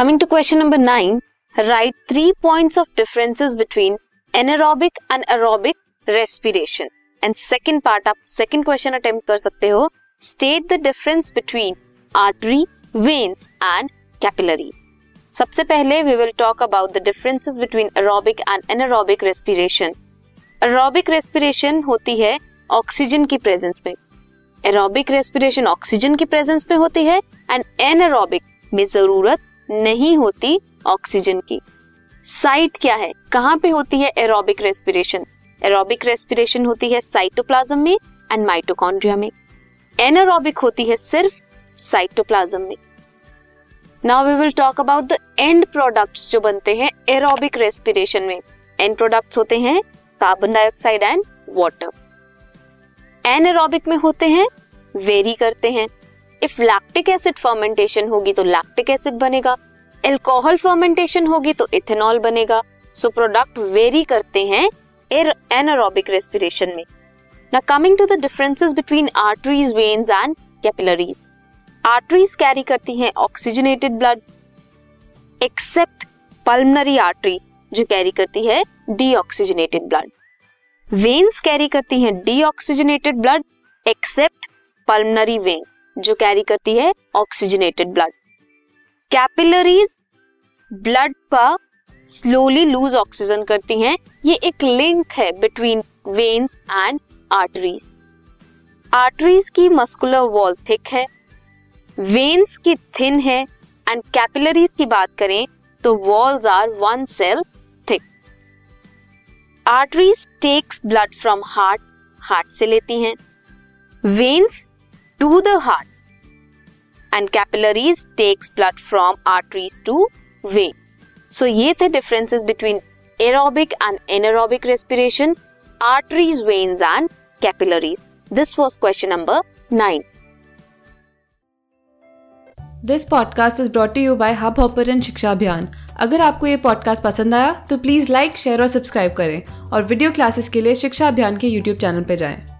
Coming to question number nine right three point of differences between anaerobic and aerobic respiration and second part आप second question attempt कर सकते हो. State the difference between artery veins and capillary सबसे पहले we will talk about the differences between aerobic and anaerobic respiration aerobic respiration होती है oxygen की presence में. एरोबिक रेस्पिरेशन ऑक्सीजन की प्रेजेंस में होती है एंड एनरोबिक में ज़रूरत नहीं होती ऑक्सीजन की। साइट क्या है? कहाँ पे होती है एरोबिक रेस्पिरेशन एरोबिक रेस्पिरेशन होती है साइटोप्लाज्म में एंड माइटोकॉन्ड्रिया में। एनारोबिक होती है सिर्फ़ साइटोप्लाज्म में। Now we will talk about the end products जो बनते हैं एरोबिक रेस्पिरेशन में। एंड प्रोडक्ट्स होते हैं carbon dioxide and water anaerobic में होते हैं वेरी करते हैं। इफ़ लैक्टिक एसिड फर्मेंटेशन होगी तो लैक्टिक एसिड बनेगा। एल्कोहल फर्मेंटेशन होगी तो इथेनॉल बनेगा। सो प्रोडक्ट वेरी करते हैं एनारोबिक रेस्पिरेशन में। ना coming to the differences between arteries veins and capillaries arteries carry करती हैं oxygenated blood except pulmonary artery जो कैरी करती है डीऑक्सीजनेटेड ब्लड वेन्स कैरी करती हैं deoxygenated blood except pulmonary vein जो कैरी करती है ऑक्सीजनेटेड ब्लड कैपिलरीज ब्लड का स्लोली लूज ऑक्सीजन करती हैं। ये एक लिंक है between veins and arteries arteries की मस्कुलर वॉल थिक है वेन्स की थिन है एंड कैपिलरीज की बात करें तो walls are one cell thick arteries takes blood from heart heart से लेती हैं। Veins to the heart and capillaries takes blood from arteries to veins so ये थे differences between aerobic and anaerobic respiration arteries veins and capillaries this was question number nine this podcast is brought you by Hubhopper Shiksha Abhiyan अगर आपको ये podcast पसंद आया तो please like share और subscribe करें और वीडियो क्लासेस के लिए शिक्षा अभियान के यूट्यूब चैनल पर जाएँ।